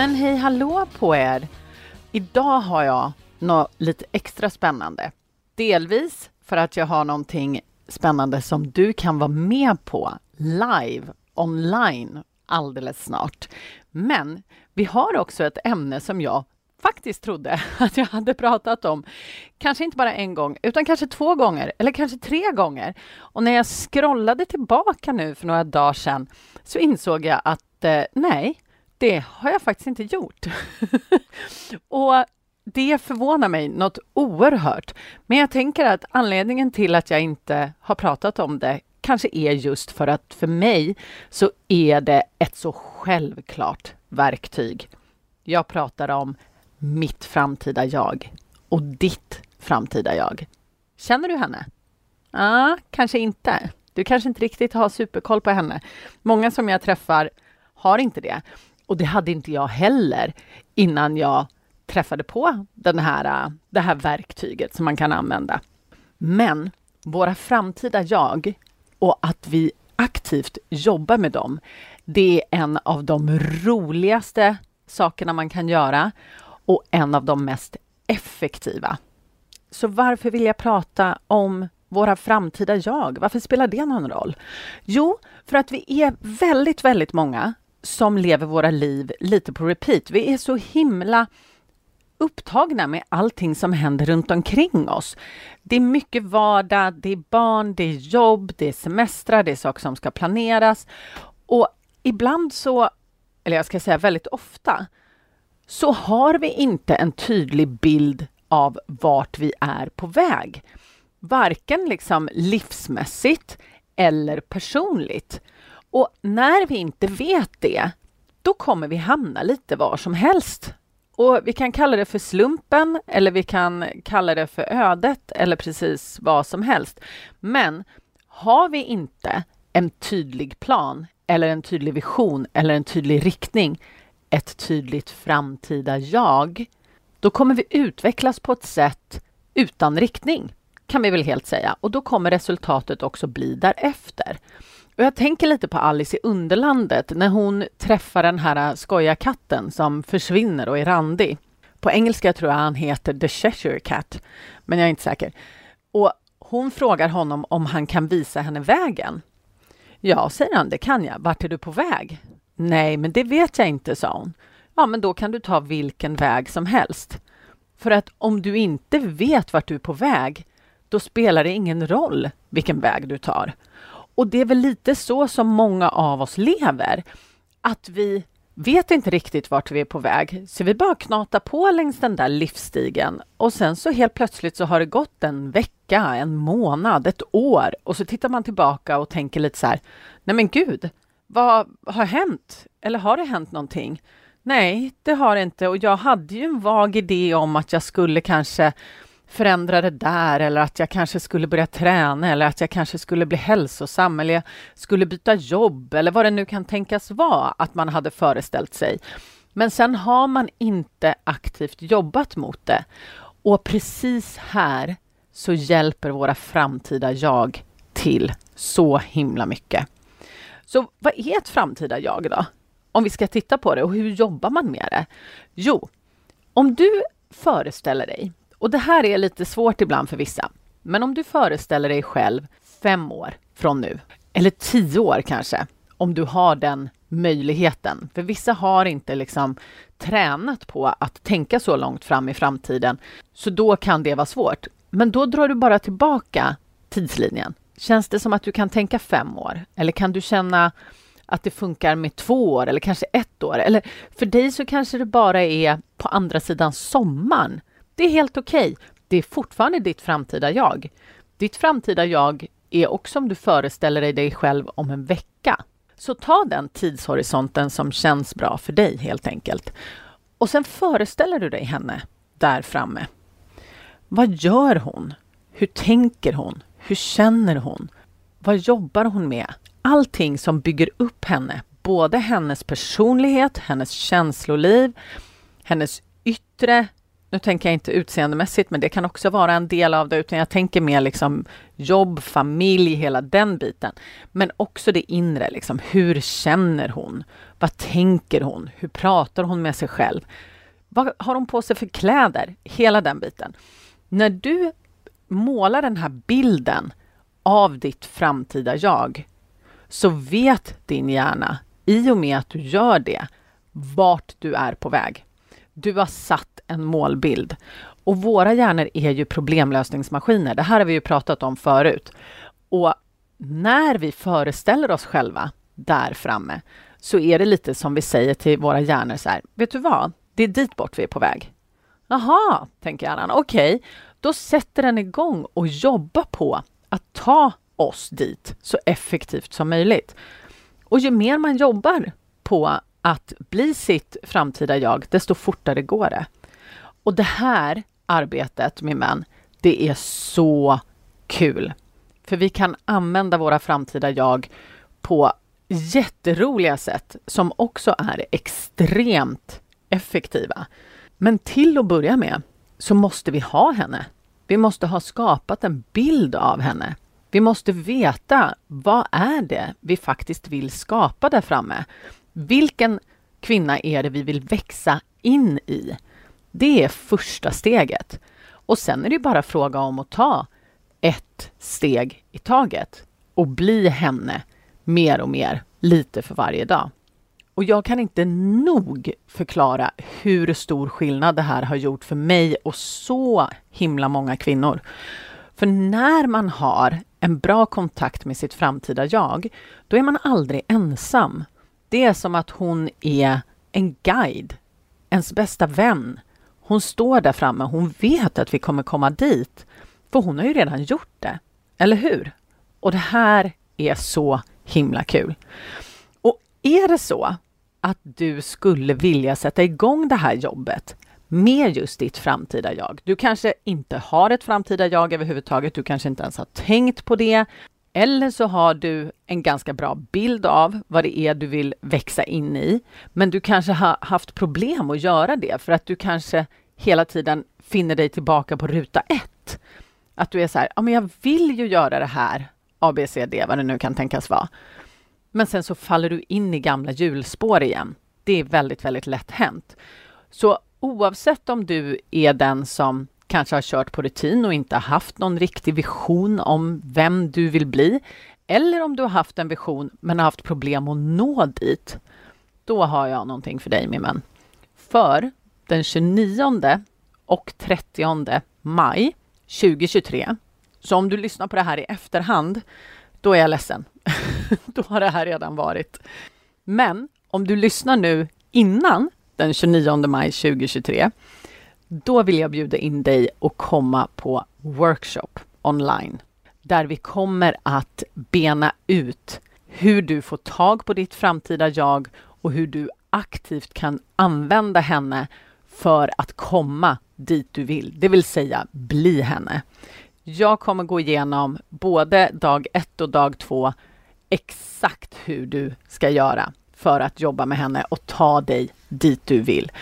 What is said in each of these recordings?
Men hej hallå på er! Idag har jag något lite extra spännande. Delvis för att jag har någonting spännande som du kan vara med på live, online, alldeles snart. Men vi har också ett ämne som jag faktiskt trodde att jag hade pratat om, kanske inte bara en gång, utan kanske två gånger eller kanske tre gånger. Och när jag scrollade tillbaka nu för några dagar sedan så insåg jag att eh, nej, det har jag faktiskt inte gjort. och det förvånar mig något oerhört. Men jag tänker att anledningen till att jag inte har pratat om det kanske är just för att för mig så är det ett så självklart verktyg. Jag pratar om mitt framtida jag och ditt framtida jag. Känner du henne? Ja, ah, kanske inte. Du kanske inte riktigt har superkoll på henne. Många som jag träffar har inte det. Och det hade inte jag heller innan jag träffade på den här, äh, det här verktyget som man kan använda. Men våra framtida jag och att vi aktivt jobbar med dem, det är en av de roligaste sakerna man kan göra och en av de mest effektiva. Så varför vill jag prata om våra framtida jag? Varför spelar det någon roll? Jo, för att vi är väldigt, väldigt många som lever våra liv lite på repeat. Vi är så himla upptagna med allting som händer runt omkring oss. Det är mycket vardag, det är barn, det är jobb, det är semestrar, det är saker som ska planeras. Och ibland så, eller jag ska säga väldigt ofta, så har vi inte en tydlig bild av vart vi är på väg. Varken liksom livsmässigt eller personligt. Och när vi inte vet det, då kommer vi hamna lite var som helst. Och vi kan kalla det för slumpen eller vi kan kalla det för ödet eller precis vad som helst. Men har vi inte en tydlig plan eller en tydlig vision eller en tydlig riktning, ett tydligt framtida jag, då kommer vi utvecklas på ett sätt utan riktning, kan vi väl helt säga. Och då kommer resultatet också bli därefter. Och jag tänker lite på Alice i Underlandet när hon träffar den här skojarkatten som försvinner och är randig. På engelska tror jag han heter The Cheshire Cat, men jag är inte säker. Och hon frågar honom om han kan visa henne vägen. Ja, säger han, det kan jag. Vart är du på väg? Nej, men det vet jag inte, sa hon. Ja, men då kan du ta vilken väg som helst. För att om du inte vet vart du är på väg, då spelar det ingen roll vilken väg du tar. Och det är väl lite så som många av oss lever. Att vi vet inte riktigt vart vi är på väg, så vi bara knatar på längs den där livsstigen och sen så helt plötsligt så har det gått en vecka, en månad, ett år och så tittar man tillbaka och tänker lite så här, nej men gud, vad har hänt? Eller har det hänt någonting? Nej, det har det inte och jag hade ju en vag idé om att jag skulle kanske förändra det där eller att jag kanske skulle börja träna eller att jag kanske skulle bli hälsosam eller jag skulle byta jobb eller vad det nu kan tänkas vara att man hade föreställt sig. Men sen har man inte aktivt jobbat mot det. Och precis här så hjälper våra framtida jag till så himla mycket. Så vad är ett framtida jag då? Om vi ska titta på det och hur jobbar man med det? Jo, om du föreställer dig och det här är lite svårt ibland för vissa. Men om du föreställer dig själv fem år från nu, eller tio år kanske, om du har den möjligheten. För vissa har inte liksom tränat på att tänka så långt fram i framtiden, så då kan det vara svårt. Men då drar du bara tillbaka tidslinjen. Känns det som att du kan tänka fem år? Eller kan du känna att det funkar med två år eller kanske ett år? Eller för dig så kanske det bara är på andra sidan sommaren det är helt okej. Okay. Det är fortfarande ditt framtida jag. Ditt framtida jag är också om du föreställer dig dig själv om en vecka. Så ta den tidshorisonten som känns bra för dig helt enkelt. Och sen föreställer du dig henne där framme. Vad gör hon? Hur tänker hon? Hur känner hon? Vad jobbar hon med? Allting som bygger upp henne, både hennes personlighet, hennes känsloliv, hennes yttre nu tänker jag inte utseendemässigt, men det kan också vara en del av det, utan jag tänker mer liksom jobb, familj, hela den biten. Men också det inre, liksom, hur känner hon? Vad tänker hon? Hur pratar hon med sig själv? Vad har hon på sig för kläder? Hela den biten. När du målar den här bilden av ditt framtida jag, så vet din hjärna, i och med att du gör det, vart du är på väg. Du har satt en målbild. Och våra hjärnor är ju problemlösningsmaskiner. Det här har vi ju pratat om förut. Och när vi föreställer oss själva där framme så är det lite som vi säger till våra hjärnor så här. Vet du vad? Det är dit bort vi är på väg. Jaha, tänker hjärnan. Okej, okay. då sätter den igång och jobbar på att ta oss dit så effektivt som möjligt. Och ju mer man jobbar på att bli sitt framtida jag, desto fortare går det. Och det här arbetet, min vän, det är så kul. För vi kan använda våra framtida jag på jätteroliga sätt som också är extremt effektiva. Men till att börja med så måste vi ha henne. Vi måste ha skapat en bild av henne. Vi måste veta vad är det vi faktiskt vill skapa där framme. Vilken kvinna är det vi vill växa in i? Det är första steget. Och sen är det bara fråga om att ta ett steg i taget och bli henne mer och mer, lite för varje dag. Och jag kan inte nog förklara hur stor skillnad det här har gjort för mig och så himla många kvinnor. För när man har en bra kontakt med sitt framtida jag, då är man aldrig ensam. Det är som att hon är en guide, ens bästa vän. Hon står där framme, hon vet att vi kommer komma dit. För hon har ju redan gjort det, eller hur? Och det här är så himla kul. Och är det så att du skulle vilja sätta igång det här jobbet med just ditt framtida jag. Du kanske inte har ett framtida jag överhuvudtaget. Du kanske inte ens har tänkt på det. Eller så har du en ganska bra bild av vad det är du vill växa in i. Men du kanske har haft problem att göra det för att du kanske hela tiden finner dig tillbaka på ruta ett. Att du är så här, ja men jag vill ju göra det här, A, B, C, D, vad det nu kan tänkas vara. Men sen så faller du in i gamla hjulspår igen. Det är väldigt, väldigt lätt hänt. Så oavsett om du är den som kanske har kört på rutin och inte haft någon riktig vision om vem du vill bli, eller om du har haft en vision men har haft problem att nå dit, då har jag någonting för dig min vän. För den 29 och 30 maj 2023, så om du lyssnar på det här i efterhand, då är jag ledsen. då har det här redan varit. Men om du lyssnar nu innan den 29 maj 2023, då vill jag bjuda in dig att komma på workshop online där vi kommer att bena ut hur du får tag på ditt framtida jag och hur du aktivt kan använda henne för att komma dit du vill, det vill säga bli henne. Jag kommer gå igenom både dag ett och dag två exakt hur du ska göra för att jobba med henne och ta dig dit du vill.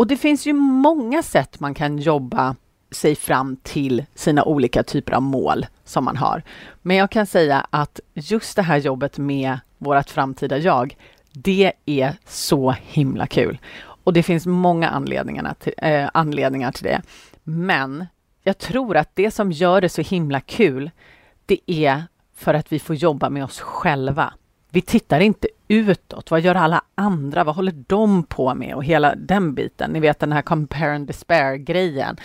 Och det finns ju många sätt man kan jobba sig fram till sina olika typer av mål som man har. Men jag kan säga att just det här jobbet med vårt framtida jag, det är så himla kul. Och det finns många anledningar till, eh, anledningar till det. Men jag tror att det som gör det så himla kul, det är för att vi får jobba med oss själva. Vi tittar inte utåt. Vad gör alla andra? Vad håller de på med? Och hela den biten. Ni vet den här compare and despair-grejen.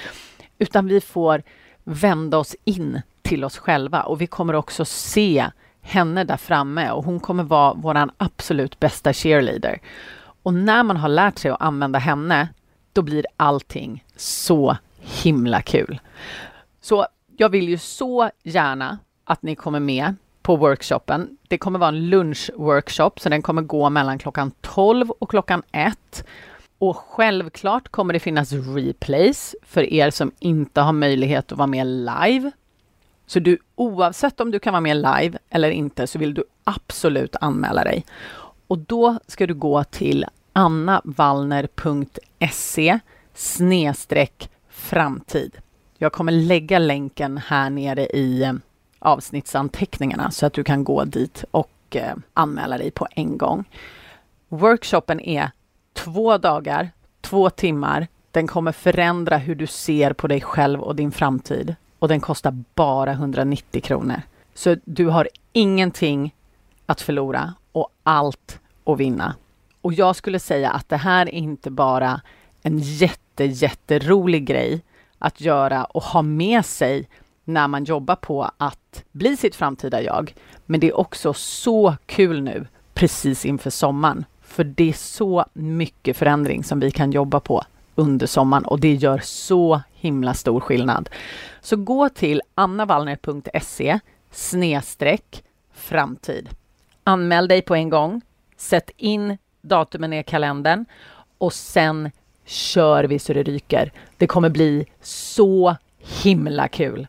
Utan vi får vända oss in till oss själva och vi kommer också se henne där framme och hon kommer vara vår absolut bästa cheerleader. Och när man har lärt sig att använda henne, då blir allting så himla kul. Så jag vill ju så gärna att ni kommer med på workshopen. Det kommer vara en lunchworkshop, så den kommer gå mellan klockan 12 och klockan 1. Och självklart kommer det finnas replays för er som inte har möjlighet att vara med live. Så du, oavsett om du kan vara med live eller inte, så vill du absolut anmäla dig. Och då ska du gå till annavallner.se snedstreck framtid. Jag kommer lägga länken här nere i eh, avsnittsanteckningarna så att du kan gå dit och eh, anmäla dig på en gång. Workshopen är två dagar, två timmar. Den kommer förändra hur du ser på dig själv och din framtid och den kostar bara 190 kronor. Så du har ingenting att förlora och allt att vinna. Och jag skulle säga att det här är inte bara en jätte, jätterolig grej att göra och ha med sig när man jobbar på att bli sitt framtida jag. Men det är också så kul nu precis inför sommaren. För det är så mycket förändring som vi kan jobba på under sommaren och det gör så himla stor skillnad. Så gå till annavallner.se snedstreck framtid. Anmäl dig på en gång. Sätt in datumen i kalendern och sen kör vi så det ryker. Det kommer bli så himla kul.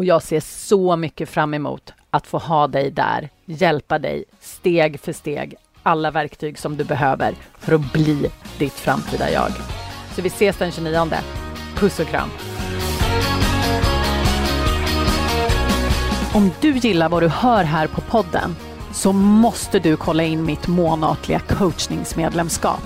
Och jag ser så mycket fram emot att få ha dig där, hjälpa dig steg för steg, alla verktyg som du behöver för att bli ditt framtida jag. Så vi ses den 29. Puss och kram! Om du gillar vad du hör här på podden så måste du kolla in mitt månatliga coachningsmedlemskap.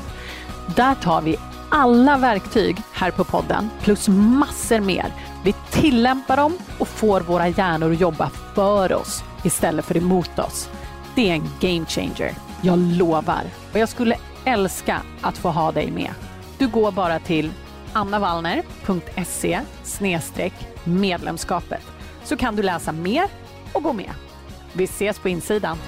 Där tar vi alla verktyg här på podden plus massor mer. Vi tillämpar dem och får våra hjärnor att jobba för oss istället för emot oss. Det är en game changer. Jag lovar. Och jag skulle älska att få ha dig med. Du går bara till annavallner.se medlemskapet så kan du läsa mer och gå med. Vi ses på insidan.